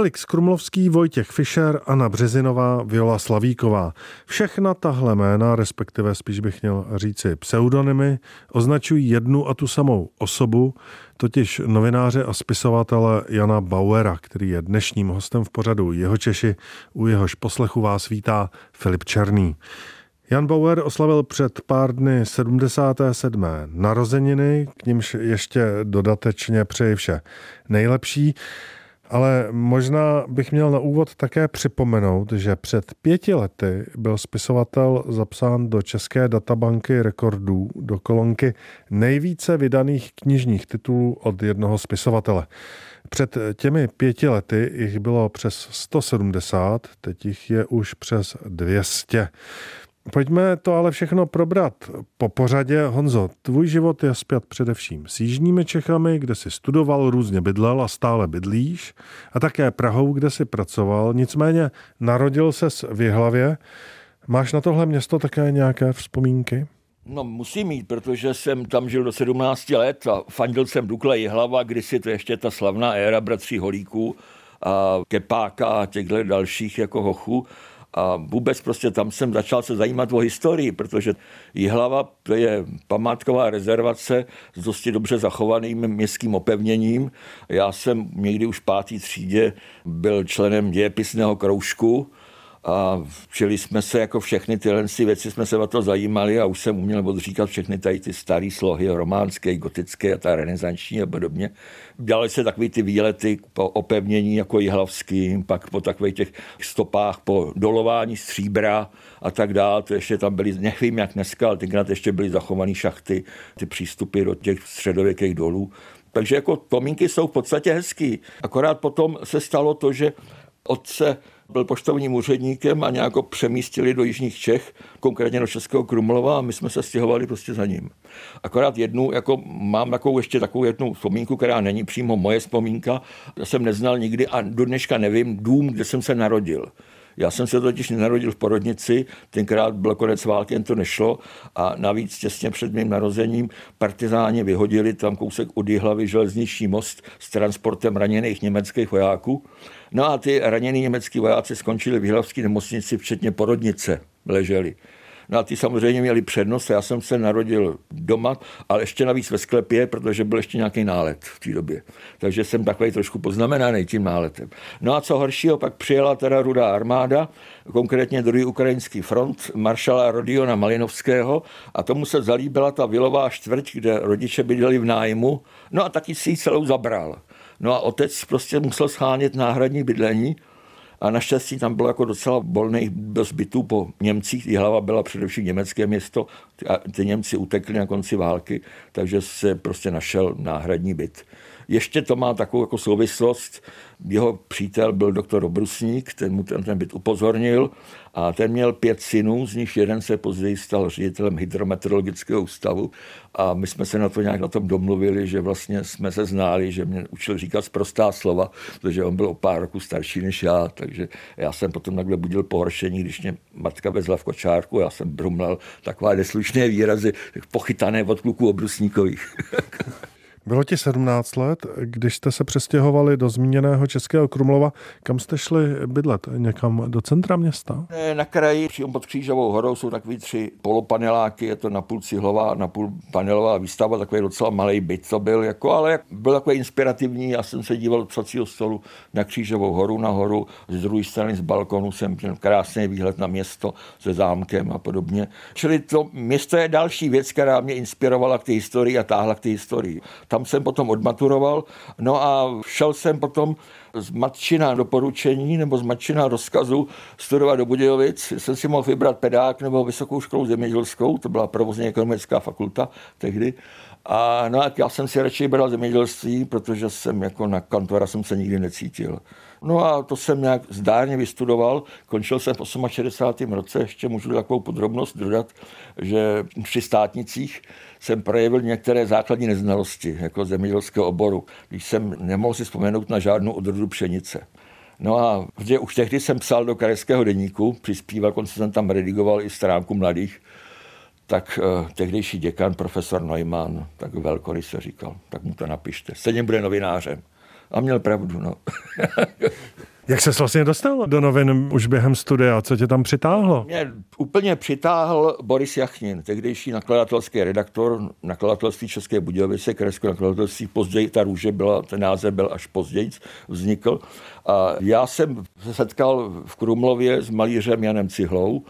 Felix Krumlovský, Vojtěch Fischer, Anna Březinová, Viola Slavíková. Všechna tahle jména, respektive spíš bych měl říci pseudonymy, označují jednu a tu samou osobu, totiž novináře a spisovatele Jana Bauera, který je dnešním hostem v pořadu Jeho Češi, u jehož poslechu vás vítá Filip Černý. Jan Bauer oslavil před pár dny 77. narozeniny, k nímž ještě dodatečně přeji vše nejlepší. Ale možná bych měl na úvod také připomenout, že před pěti lety byl spisovatel zapsán do České databanky rekordů do kolonky nejvíce vydaných knižních titulů od jednoho spisovatele. Před těmi pěti lety jich bylo přes 170, teď jich je už přes 200. Pojďme to ale všechno probrat po pořadě. Honzo, tvůj život je zpět především s Jižními Čechami, kde si studoval, různě bydlel a stále bydlíš, a také Prahou, kde si pracoval. Nicméně narodil se v Jihlavě. Máš na tohle město také nějaké vzpomínky? No musím mít, protože jsem tam žil do 17 let a fandil jsem Dukle Jihlava, kdysi to ještě ta slavná éra bratří Holíků a Kepáka a těchto dalších jako hochů. A vůbec prostě tam jsem začal se zajímat o historii, protože Jihlava to je památková rezervace s dosti dobře zachovaným městským opevněním. Já jsem někdy už v pátý třídě byl členem dějepisného kroužku, a včeli jsme se jako všechny tyhle věci, jsme se o to zajímali a už jsem uměl odříkat všechny tady ty staré slohy, románské, gotické a ta renesanční a podobně. Dělali se takový ty výlety po opevnění jako Jihlavský, pak po takových těch stopách po dolování stříbra a tak dále. To ještě tam byly, nevím jak dneska, ale tenkrát ještě byly zachované šachty, ty přístupy do těch středověkých dolů. Takže jako pomínky jsou v podstatě hezký. Akorát potom se stalo to, že otce byl poštovním úředníkem a nějak ho přemístili do Jižních Čech, konkrétně do Českého Krumlova a my jsme se stěhovali prostě za ním. Akorát jednu, jako mám takovou ještě takovou jednu vzpomínku, která není přímo moje vzpomínka, já jsem neznal nikdy a do dneška nevím dům, kde jsem se narodil. Já jsem se totiž nenarodil v porodnici, tenkrát byl konec války, jen to nešlo a navíc těsně před mým narozením partizáni vyhodili tam kousek od hlavy železniční most s transportem raněných německých vojáků. No a ty ranění německý vojáci skončili v Jihlavské nemocnici, včetně porodnice leželi. No a ty samozřejmě měli přednost. Já jsem se narodil doma, ale ještě navíc ve sklepě, protože byl ještě nějaký nálet v té době. Takže jsem takový trošku poznamenaný tím náletem. No a co horšího, pak přijela teda rudá armáda, konkrétně druhý ukrajinský front, maršala Rodiona Malinovského a tomu se zalíbila ta vilová čtvrť, kde rodiče bydleli v nájmu, no a taky si ji celou zabral. No a otec prostě musel schánět náhradní bydlení, a naštěstí tam bylo jako docela volných zbytů po Němcích. Hlava byla především německé město a ty Němci utekli na konci války, takže se prostě našel náhradní byt. Ještě to má takovou jako souvislost. Jeho přítel byl doktor Obrusník, ten mu ten, ten byt upozornil a ten měl pět synů, z nich jeden se později stal ředitelem hydrometeorologického ústavu a my jsme se na to nějak na tom domluvili, že vlastně jsme se znali, že mě učil říkat prostá slova, protože on byl o pár roku starší než já, takže já jsem potom takhle budil pohoršení, když mě matka vezla v kočárku, já jsem brumlal taková neslušné výrazy, pochytané od kluků obrusníkových. Bylo ti 17 let, když jste se přestěhovali do zmíněného Českého Krumlova. Kam jste šli bydlet? Někam do centra města? Na kraji, přímo pod Křížovou horou, jsou takový tři polopaneláky, je to napůl cihlová, napůl panelová výstava, takový docela malý byt to byl, jako, ale byl takový inspirativní. Já jsem se díval od psacího stolu na Křížovou horu nahoru, z druhé strany z balkonu jsem měl krásný výhled na město se zámkem a podobně. Čili to město je další věc, která mě inspirovala k té historii a táhla k té historii. Tam jsem potom odmaturoval. No a šel jsem potom z matčina doporučení nebo z matčina rozkazu studovat do Budějovic. Jsem si mohl vybrat pedák nebo vysokou školu zemědělskou, to byla provozně ekonomická fakulta tehdy. A no a já jsem si radši bral zemědělství, protože jsem jako na kantora jsem se nikdy necítil. No a to jsem nějak zdárně vystudoval. Končil jsem v 68. roce, ještě můžu takovou podrobnost dodat, že při státnicích jsem projevil některé základní neznalosti jako zemědělského oboru, když jsem nemohl si vzpomenout na žádnou odrodu pšenice. No a protože už tehdy jsem psal do krajského deníku, přispíval, konce jsem tam redigoval i stránku mladých, tak eh, tehdejší děkan, profesor Neumann, tak velkory se říkal, tak mu to napište. Stejně bude novinářem. A měl pravdu, no. Jak se vlastně dostal do novin už během studia? Co tě tam přitáhlo? Mě úplně přitáhl Boris Jachnin, tehdejší nakladatelský redaktor nakladatelství České Budějovice, krajské nakladatelství. Později ta růže byla, ten název byl až později vznikl. A já jsem se setkal v Krumlově s malířem Janem Cihlou,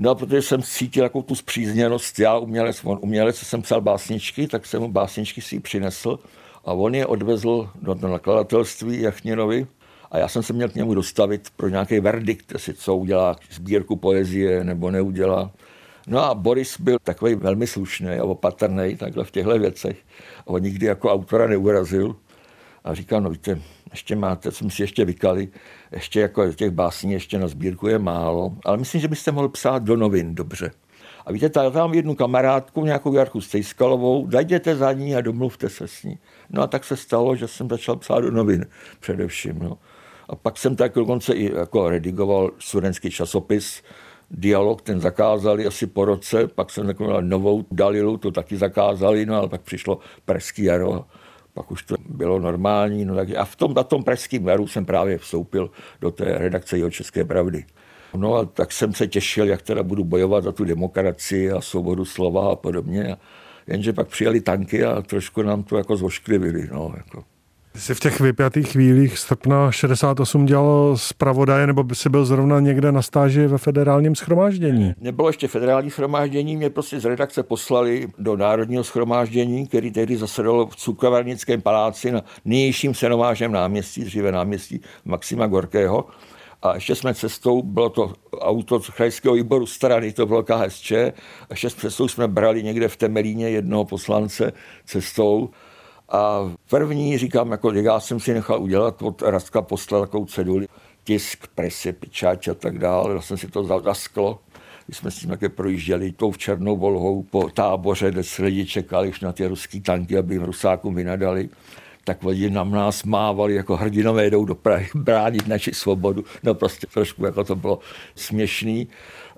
No protože jsem cítil jako tu zpřízněnost, já umělec, on umělec, jsem psal básničky, tak jsem mu básničky si přinesl a on je odvezl do nakladatelství Jachninovi a já jsem se měl k němu dostavit pro nějaký verdikt, jestli co udělá sbírku poezie nebo neudělá. No a Boris byl takový velmi slušný a opatrný takhle v těchto věcech. A on nikdy jako autora neurazil. A říkal, no víte, ještě máte, co si ještě vykali, ještě jako těch básní ještě na sbírku je málo, ale myslím, že byste mohl psát do novin dobře. A víte, já tam jednu kamarádku, nějakou Jarku Stejskalovou, dajděte za ní a domluvte se s ní. No a tak se stalo, že jsem začal psát do novin především. No. A pak jsem tak dokonce i jako redigoval studentský časopis, dialog, ten zakázali asi po roce, pak jsem takovou novou Dalilu, to taky zakázali, no ale pak přišlo Pražský jaro, pak už to bylo normální. No tak a v tom, na tom Pražském jaru jsem právě vstoupil do té redakce Jeho České pravdy. No a tak jsem se těšil, jak teda budu bojovat za tu demokracii a svobodu slova a podobně. Jenže pak přijeli tanky a trošku nám to jako zvošklivili. No, jako. Jsi v těch vypjatých chvílích srpna 68 dělal zpravodaje, nebo by si byl zrovna někde na stáži ve federálním schromáždění? Nebylo ještě federální schromáždění, mě prostě z redakce poslali do národního schromáždění, který tehdy zasedal v Cukrovarnickém paláci na nynějším senovážném náměstí, dříve náměstí Maxima Gorkého. A ještě jsme cestou, bylo to auto z krajského výboru strany, to bylo KSČ, a ještě cestou jsme brali někde v Temelíně jednoho poslance cestou a první říkám, jako já jsem si nechal udělat od Rastka poslal takovou ceduli, tisk, presy, pičáč a tak dále. Já jsem si to zasklo. My jsme s tím také projížděli tou Černou volhou po táboře, kde se lidi čekali už na ty ruský tanky, aby jim Rusákům vynadali tak lidi na nás mávali, jako hrdinové jdou do Prahy bránit naši svobodu. No prostě trošku jako to bylo směšný.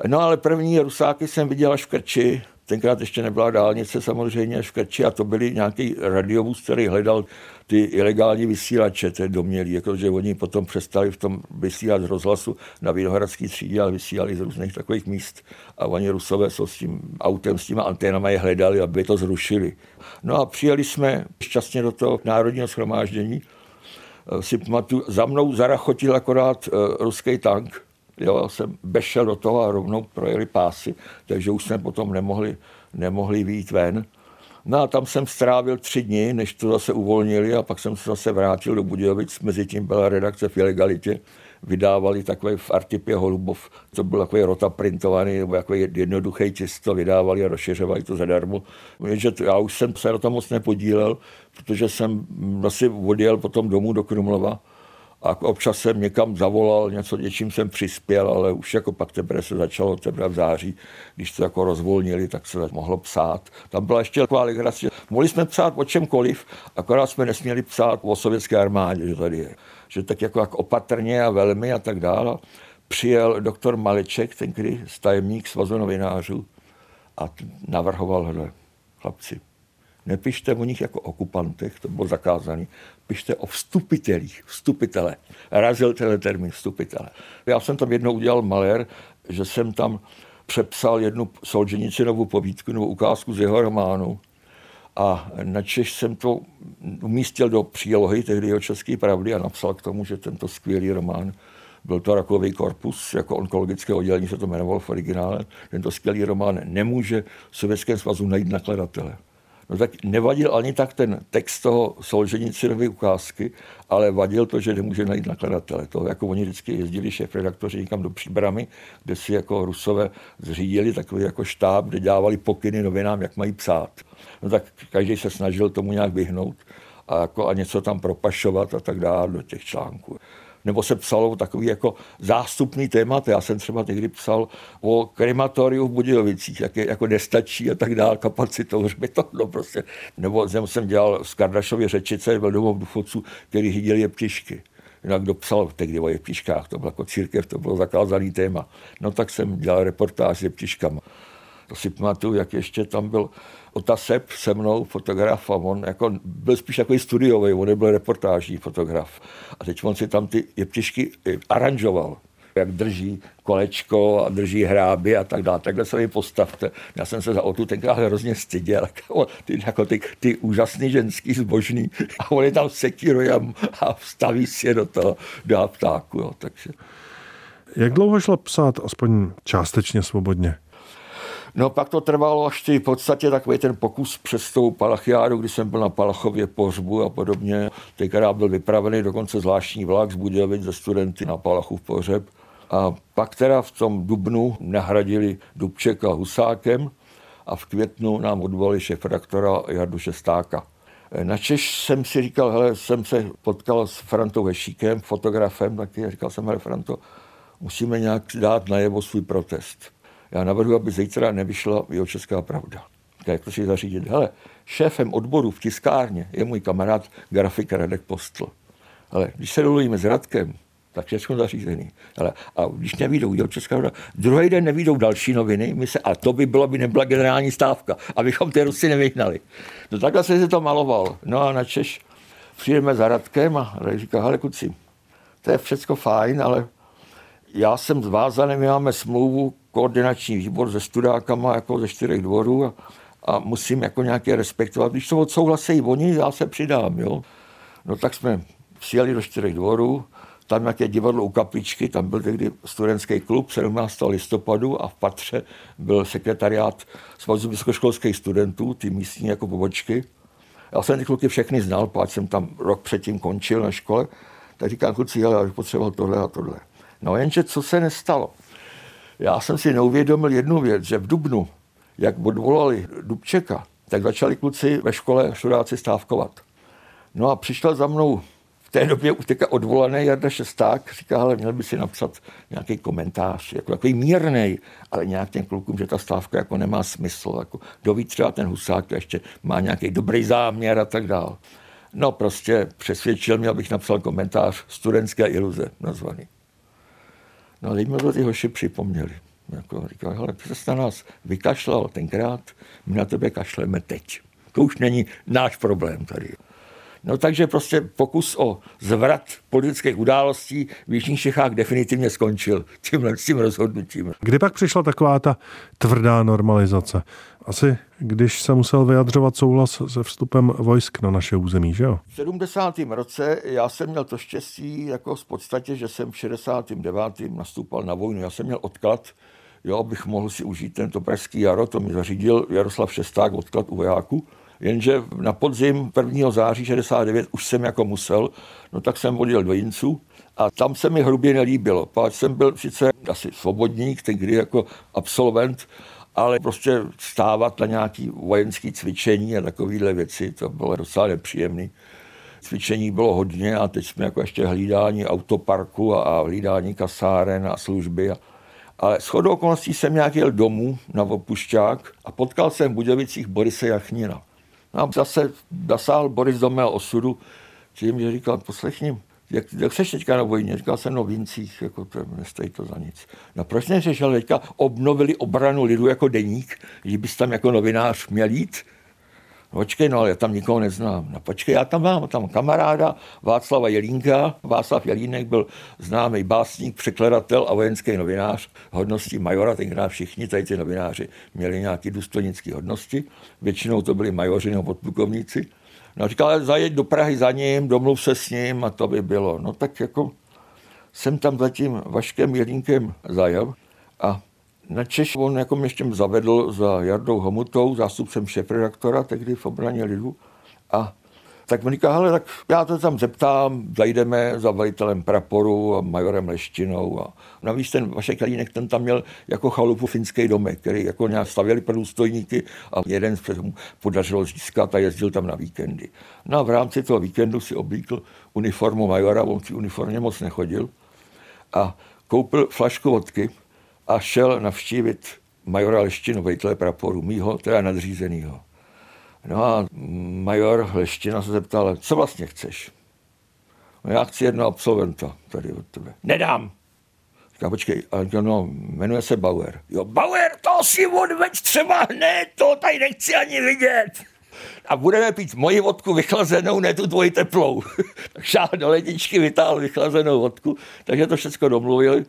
No ale první Rusáky jsem viděl až v Krči, Tenkrát ještě nebyla dálnice samozřejmě v Krči a to byli nějaký radiovůz, který hledal ty ilegální vysílače, to je domělý, jakože oni potom přestali v tom vysílat z rozhlasu na Vinohradský třídě, ale vysílali z různých takových míst a oni Rusové jsou s tím autem, s těma anténama je hledali, aby to zrušili. No a přijeli jsme šťastně do toho národního schromáždění. Si pamatuju, za mnou zarachotil akorát uh, ruský tank, Jo, jsem bešel do toho a rovnou projeli pásy, takže už jsme potom nemohli, nemohli výjít ven. No a tam jsem strávil tři dny, než to zase uvolnili a pak jsem se zase vrátil do Budějovic. Mezi tím byla redakce v ilegalitě. Vydávali takové v Artipě Holubov, to byl takový rota printovaný, nebo takový jednoduchý tisk, to vydávali a rozšiřovali to zadarmo. Jenže já už jsem se na to moc nepodílel, protože jsem asi odjel potom domů do Krumlova a občas jsem někam zavolal, něco něčím jsem přispěl, ale už jako pak teprve se začalo teprve v září, když to jako rozvolnili, tak se mohlo psát. Tam byla ještě taková legrace, mohli jsme psát o čemkoliv, akorát jsme nesměli psát o sovětské armádě, že tady je. Že tak jako, jako opatrně a velmi a tak dále. Přijel doktor Maleček, ten který tajemník svazu novinářů a navrhoval, hele, chlapci, Nepište o nich jako okupantech, to bylo zakázané. Pište o vstupitelích, vstupitele. Razil tenhle termín vstupitele. Já jsem tam jednou udělal malér, že jsem tam přepsal jednu Solženicinovu povídku nebo ukázku z jeho románu a načež jsem to umístil do přílohy tehdy jeho České pravdy a napsal k tomu, že tento skvělý román byl to rakový korpus, jako onkologické oddělení se to jmenovalo v originále. Tento skvělý román nemůže v Sovětském svazu najít nakladatele. No tak nevadil ani tak ten text toho Solženicinovy ukázky, ale vadil to, že nemůže najít nakladatele. To jako oni vždycky jezdili šéf redaktoři někam do příbramy, kde si jako Rusové zřídili takový jako štáb, kde dávali pokyny novinám, jak mají psát. No tak každý se snažil tomu nějak vyhnout a, jako a něco tam propašovat a tak dále do těch článků nebo se psalo takový jako zástupný témat. Já jsem třeba tehdy psal o krematoriu v Budějovicích, jak je, jako nestačí a tak dále, kapacitou no prostě. Nebo jsem dělal z Kardašově řečice, byl domov důchodců, který hydil je ptišky. Jinak kdo psal tehdy o jeptiškách, to bylo jako církev, to bylo zakázaný téma. No tak jsem dělal reportáž s jeptiškama. To si pamatuju, jak ještě tam byl Otasep se mnou, fotograf, a on jako byl spíš takový studiový, on nebyl reportážní fotograf. A teď on si tam ty jeptišky aranžoval jak drží kolečko a drží hráby a tak dále. Takhle se mi postavte. Já jsem se za Otu tenkrát hrozně styděl. Ty, jako ty, ty úžasný ženský zbožný. A on je tam sekíruje a vstaví si je do toho, do ptáku. Jo. Takže. Jak dlouho šlo psát aspoň částečně svobodně? No pak to trvalo až v podstatě takový ten pokus přes tou Palachiádu, kdy jsem byl na Palachově pohřbu a podobně. Tenkrát byl vypravený dokonce zvláštní vlak z Budějovic ze studenty na Palachův pohřeb. A pak teda v tom dubnu nahradili Dubčeka Husákem a v květnu nám odvolili šéf-redaktora Jardu Šestáka. Na Češ jsem si říkal, hele, jsem se potkal s Frantou Vešíkem, fotografem, taky říkal jsem, hele, Franto, musíme nějak dát najevo svůj protest. Já navrhuji, aby zítra nevyšla jeho česká pravda. Jak to si zařídit? Hele, šéfem odboru v tiskárně je můj kamarád grafik Radek Postl. Ale když se dolujíme s Radkem, tak všechno zařízený. Ale, a když nevídou jo, Česká pravda, druhý den nevídou další noviny, my se, a to by bylo, by nebyla generální stávka, abychom ty Rusy nevyhnali. No takhle se to maloval. No a na Češ přijdeme za Radkem a Radek říká, hele kuci, to je všechno fajn, ale já jsem zvázaný, my máme smlouvu, koordinační výbor se studákama jako ze čtyřech dvorů a, a musím jako nějaké respektovat. Když to odsouhlasí oni, já se přidám. Jo. No tak jsme přijeli do čtyřech dvorů, tam nějaké divadlo u kapličky, tam byl tehdy studentský klub 17. listopadu a v patře byl sekretariát svazu vysokoškolských studentů, ty místní jako pobočky. Já jsem ty kluky všechny znal, páč jsem tam rok předtím končil na škole, tak říkám, kluci, ale já bych potřeboval tohle a tohle. No jenže co se nestalo? Já jsem si neuvědomil jednu věc, že v Dubnu, jak odvolali Dubčeka, tak začali kluci ve škole študáci stávkovat. No a přišel za mnou v té době teďka odvolaný Jarda Šesták, říká, ale měl by si napsat nějaký komentář, jako takový mírný, ale nějak těm klukům, že ta stávka jako nemá smysl, jako doví třeba ten Husák ještě má nějaký dobrý záměr a tak dál. No prostě přesvědčil mě, abych napsal komentář Studentské iluze nazvaný. No a teď mi to ty hoši připomněli. Jako říkal, hele, ty na nás vykašlal tenkrát, my na tebe kašleme teď. To už není náš problém tady. No takže prostě pokus o zvrat politických událostí v Jižních Čechách definitivně skončil tímhle s tím rozhodnutím. Kdy pak přišla taková ta tvrdá normalizace? Asi když se musel vyjadřovat souhlas se vstupem vojsk na naše území, že jo? V 70. roce já jsem měl to štěstí jako v podstatě, že jsem v 69. nastoupal na vojnu. Já jsem měl odklad, jo, abych mohl si užít tento pražský jaro, to mi zařídil Jaroslav Šesták, odklad u vojáku. Jenže na podzim 1. září 69 už jsem jako musel, no tak jsem odjel do Jinců a tam se mi hrubě nelíbilo. Páč jsem byl sice asi svobodník, kdy jako absolvent, ale prostě stávat na nějaký vojenský cvičení a takovéhle věci, to bylo docela nepříjemné. Cvičení bylo hodně a teď jsme jako ještě hlídání autoparku a, a hlídání kasáren a služby. A, ale shodou okolností jsem nějak jel domů na opušťák a potkal jsem v Budějovicích Borise Jachnina. A zase zasál Boris do mého osudu tím, že říkal, poslechni, jak, jak seš teďka na vojně? Říkal jsem, no Vincích, jako to nestojí to za nic. No proč neřeš, ale teďka obnovili obranu lidu jako deník, že bys tam jako novinář měl jít? Počkej, no ale já tam nikoho neznám. No počkej, já tam mám tam kamaráda Václava Jelínka. Václav Jelínek byl známý básník, překladatel a vojenský novinář hodností majora. Tenkrát všichni tady ty novináři měli nějaké důstojnické hodnosti. Většinou to byli majoři nebo podplukovníci. No říkal, ale zajeď do Prahy za ním, domluv se s ním a to by bylo. No tak jako jsem tam za tím Vaškem Jelínkem zajel a na Češ on jako ještě zavedl za Jardou Homutou, zástupcem šefredaktora, tehdy v obraně lidu. A tak mi říká, hele, tak já to tam zeptám, zajdeme za velitelem praporu a majorem Leštinou. A navíc ten Vašek Kalínek, ten tam měl jako chalupu finský domek, který jako nějak stavěli pro důstojníky a jeden se mu podařilo získat a jezdil tam na víkendy. No a v rámci toho víkendu si oblíkl uniformu majora, on si uniformně moc nechodil a koupil flašku vodky a šel navštívit majora Leštinu, vejtele praporu, mýho, teda nadřízenýho. No a major Leština se zeptal, co vlastně chceš? No já chci jednoho absolventa tady od tebe. Nedám. Říká, počkej, a říká, no, jmenuje se Bauer. Jo, Bauer, to si odveď třeba hned, to tady nechci ani vidět. A budeme pít moji vodku vychlazenou, ne tu tvoji teplou. tak šáhl do ledničky, vytáhl vychlazenou vodku, takže to všechno domluvili.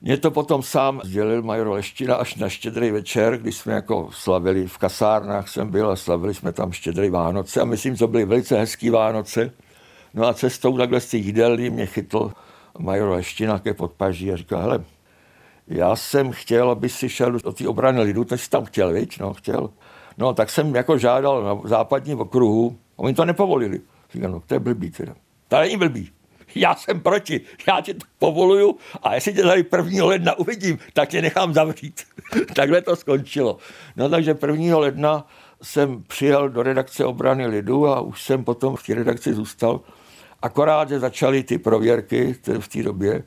Mě to potom sám sdělil major Leština až na štědrý večer, kdy jsme jako slavili v kasárnách jsem byl a slavili jsme tam štědrý Vánoce a myslím, že to byly velice hezký Vánoce. No a cestou takhle z těch jídelní mě chytl major Leština ke podpaží a říkal, hele, já jsem chtěl, aby si šel do té obrany lidu, ty jsi tam chtěl, víš, no, chtěl. No, tak jsem jako žádal na západním okruhu, oni to nepovolili. Říkal, no, to je blbý teda. To není blbý já jsem proti, já tě povoluju a jestli tě tady 1. ledna uvidím, tak tě nechám zavřít. Takhle to skončilo. No takže 1. ledna jsem přijel do redakce obrany lidu a už jsem potom v té redakci zůstal. Akorát, že začaly ty prověrky v té době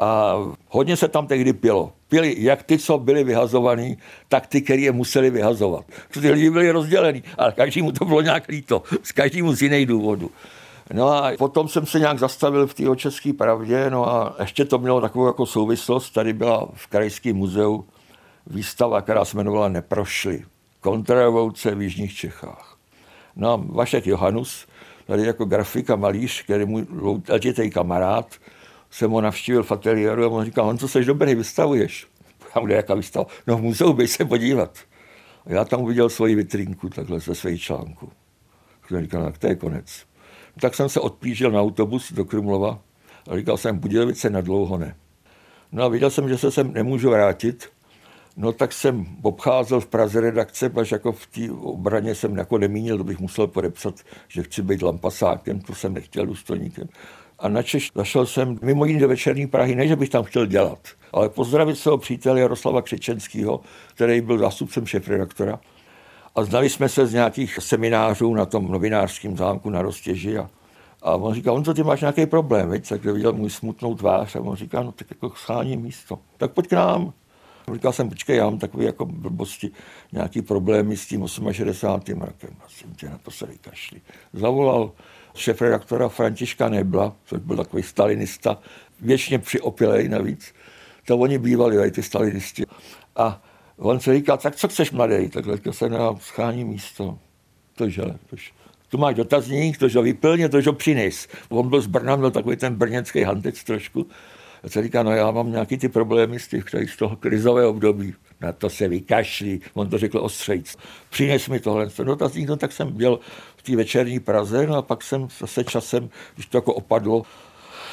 a hodně se tam tehdy pilo. Pili jak ty, co byli vyhazovaní, tak ty, který je museli vyhazovat. Ty lidi byli rozdělení, ale každému to bylo nějak líto, z každému z jiných důvodů. No a potom jsem se nějak zastavil v té české pravdě, no a ještě to mělo takovou jako souvislost. Tady byla v Krajském muzeu výstava, která se jmenovala Neprošli. Kontrarevoluce v Jižních Čechách. No a Vašek Johanus, tady jako grafika malíř, který můj letitý kamarád, jsem ho navštívil v ateliéru a on říkal, on co seš dobrý, vystavuješ. Já kde jaká výstava? No v muzeu bych se podívat. A já tam uviděl svoji vitrínku takhle ze své článku. Jsem říkal, tak to je konec tak jsem se odplížil na autobus do Krumlova a říkal jsem, Budějovice na dlouho ne. No a viděl jsem, že se sem nemůžu vrátit, no tak jsem obcházel v Praze redakce, až jako v té obraně jsem jako nemínil, to bych musel podepsat, že chci být lampasákem, to jsem nechtěl důstojníkem. A načež zašel jsem mimo jiný do večerní Prahy, ne, že bych tam chtěl dělat, ale pozdravit svého přítele Jaroslava Křečenského, který byl zástupcem šéf-redaktora a znali jsme se z nějakých seminářů na tom novinářském zámku na Rostěži a, a on říká, on to ty máš nějaký problém, viď? tak viděl můj smutnou tvář a on říká, no tak jako schání místo, tak pojď k nám. Říkal jsem, počkej, já mám takové jako blbosti, nějaký problémy s tím 68. rokem. Asi tě na to se vykašli. Zavolal šéf redaktora Františka Nebla, což byl takový stalinista, věčně přiopilej navíc. To oni bývali, tady ty stalinisti. A On se říkal, tak co chceš mladý? Takhle se na schání místo. Tože, tož. Tu máš dotazník, tož ho vyplně, tož ho přines. On byl z Brna, měl takový ten brněnský hantec trošku. A se říká, no já mám nějaký ty problémy z, těch, z toho krizového období. Na to se vykašlí. On to řekl ostřejc. Přines mi tohle. Ten dotazník, no tak jsem byl v té večerní Praze, no a pak jsem zase časem, když to jako opadlo,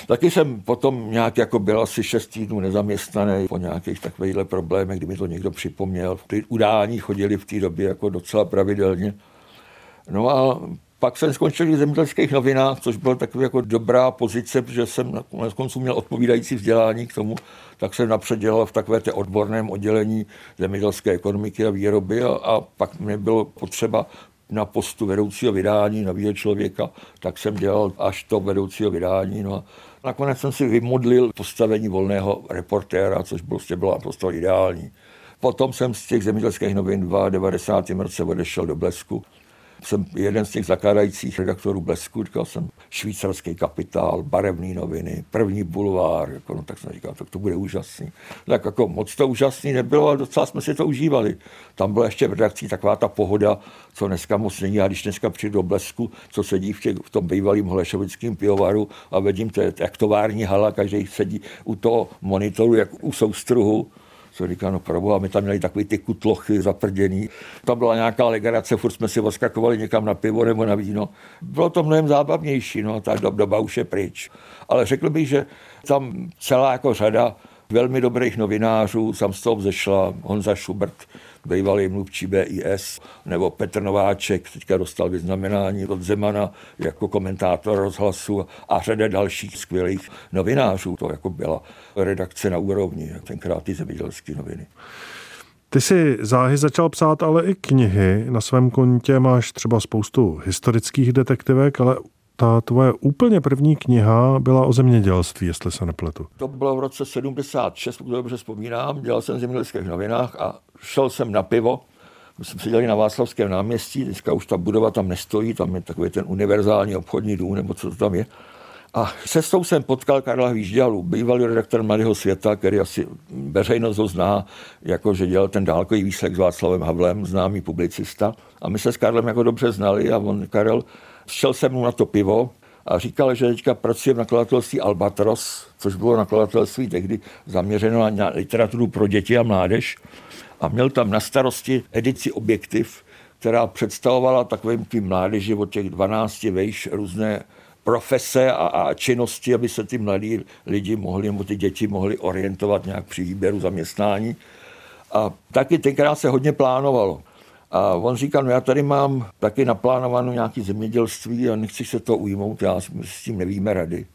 Taky jsem potom nějak jako byl asi šest týdnů nezaměstnaný po nějakých takovýchhle problémech, kdy mi to někdo připomněl. Ty udání chodili v té době jako docela pravidelně. No a pak jsem skončil v zemědělských novinách, což byla taková jako dobrá pozice, protože jsem na konci měl odpovídající vzdělání k tomu, tak jsem napřed dělal v takové té odborném oddělení zemědělské ekonomiky a výroby a, a pak mi bylo potřeba na postu vedoucího vydání, nového člověka, tak jsem dělal až to vedoucího vydání. No a nakonec jsem si vymodlil postavení volného reportéra, což prostě bylo naprosto ideální. Potom jsem z těch zemědělských novin v 90. roce odešel do Blesku jsem jeden z těch zakládajících redaktorů Blesku, říkal jsem švýcarský kapitál, barevné noviny, první bulvár, jako, no, tak jsem říkal, tak to bude úžasný. Tak jako moc to úžasný nebylo, ale docela jsme si to užívali. Tam byla ještě v redakci taková ta pohoda, co dneska moc není. A když dneska přijdu do Blesku, co sedí v, těch, v tom bývalém Holešovickém pivovaru a vidím, to je jak tovární hala, každý sedí u toho monitoru, jak u soustruhu, co říká, no proboha, my tam měli takový ty kutlochy zaprděný. Tam byla nějaká legrace, furt jsme si oskakovali někam na pivo nebo na víno. Bylo to mnohem zábavnější, no, ta doba už je pryč. Ale řekl bych, že tam celá jako řada velmi dobrých novinářů, sam z toho vzešla Honza Schubert, bývalý mluvčí BIS, nebo Petr Nováček, teďka dostal vyznamenání od Zemana jako komentátor rozhlasu a řada dalších skvělých novinářů. To jako byla redakce na úrovni, tenkrát ty zemědělské noviny. Ty jsi záhy začal psát ale i knihy. Na svém kontě máš třeba spoustu historických detektivek, ale ta tvoje úplně první kniha byla o zemědělství, jestli se nepletu. To bylo v roce 76, pokud dobře vzpomínám. Dělal jsem v zemědělských novinách a šel jsem na pivo. My jsme seděli na Václavském náměstí, dneska už ta budova tam nestojí, tam je takový ten univerzální obchodní dům, nebo co to tam je. A cestou jsem potkal Karla Hvížďalu, bývalý redaktor Mladého světa, který asi veřejnost ho zná, jako že dělal ten dálkový výslech s Václavem Havlem, známý publicista. A my se s Karlem jako dobře znali a on, Karel, šel se mnou na to pivo a říkal, že teďka pracuje v nakladatelství Albatros, což bylo nakladatelství tehdy zaměřeno na literaturu pro děti a mládež. A měl tam na starosti edici Objektiv, která představovala takovým tím mládeži od těch 12 vejš různé profese a, a činnosti, aby se ty mladí lidi mohli, nebo ty děti mohli orientovat nějak při výběru zaměstnání. A taky tenkrát se hodně plánovalo. A on říkal, no já tady mám taky naplánovanou nějaký zemědělství a nechci se to ujmout, já s tím nevíme rady.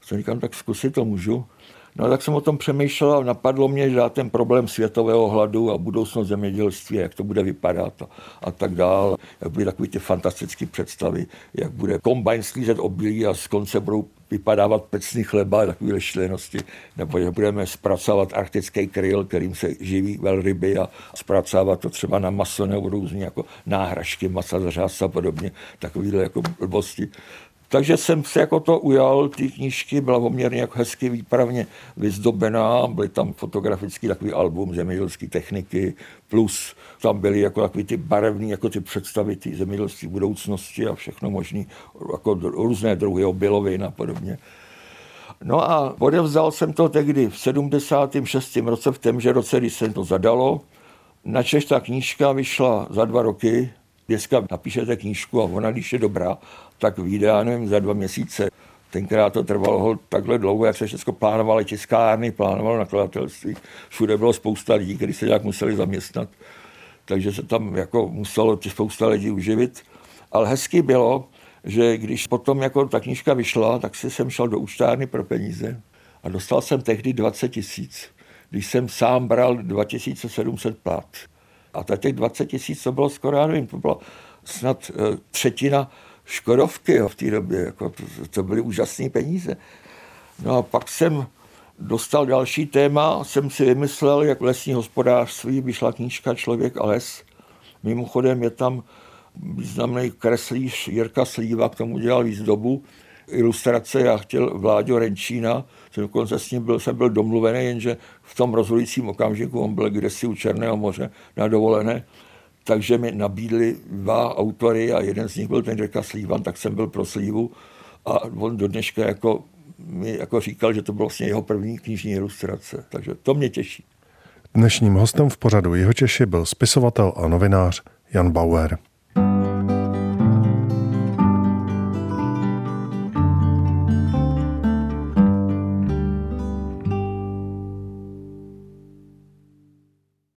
Jsem říkal, tak zkusit to můžu. No tak jsem o tom přemýšlel a napadlo mě, že ten problém světového hladu a budoucnost zemědělství, jak to bude vypadat a, a tak dál. Jak byly takové ty fantastické představy, jak bude kombajn sklízet obilí a z konce budou vypadávat pecný chleba a takové šlenosti, nebo že budeme zpracovat arktický kryl, kterým se živí velryby a zpracovat to třeba na maso nebo různé jako náhražky, masa zařáz a podobně, takovéhle jako blbosti. Takže jsem se jako to ujal, ty knížky byla poměrně jako hezky výpravně vyzdobená, byly tam fotografický takový album zemědělské techniky, plus tam byly jako takový ty barevný, jako ty představy ty zemědělské budoucnosti a všechno možné, jako různé druhy obilovin a podobně. No a odevzdal jsem to tehdy v 76. roce, v témže roce, když se to zadalo. Na ta knížka vyšla za dva roky, dneska napíšete knížku a ona, když je dobrá, tak vyjde, já nevím, za dva měsíce. Tenkrát to trvalo takhle dlouho, jak se všechno plánovalo tiskárny, plánovalo nakladatelství. Všude bylo spousta lidí, kteří se nějak museli zaměstnat. Takže se tam jako muselo spousta lidí uživit. Ale hezky bylo, že když potom jako ta knížka vyšla, tak si jsem šel do účtárny pro peníze a dostal jsem tehdy 20 tisíc. Když jsem sám bral 2700 plat. A těch 20 tisíc, to bylo skoro, já nevím, to bylo snad eh, třetina Škodovky jo, v té době. Jako to, to byly úžasné peníze. No a pak jsem dostal další téma, jsem si vymyslel, jak lesní hospodářství, vyšla knížka Člověk a les. Mimochodem je tam významný kreslíř Jirka Slíva, k tomu dělal výzdobu, ilustrace, já chtěl Vláďo Renčína, jsem dokonce s ním byl, jsem byl domluvený, jenže v tom rozhodujícím okamžiku on byl kdesi u Černého moře na dovolené takže mi nabídli dva autory a jeden z nich byl ten Řeka Slívan, tak jsem byl pro Slívu a on do dneška jako mi jako říkal, že to bylo vlastně jeho první knižní ilustrace, takže to mě těší. Dnešním hostem v pořadu Jihočeši byl spisovatel a novinář Jan Bauer.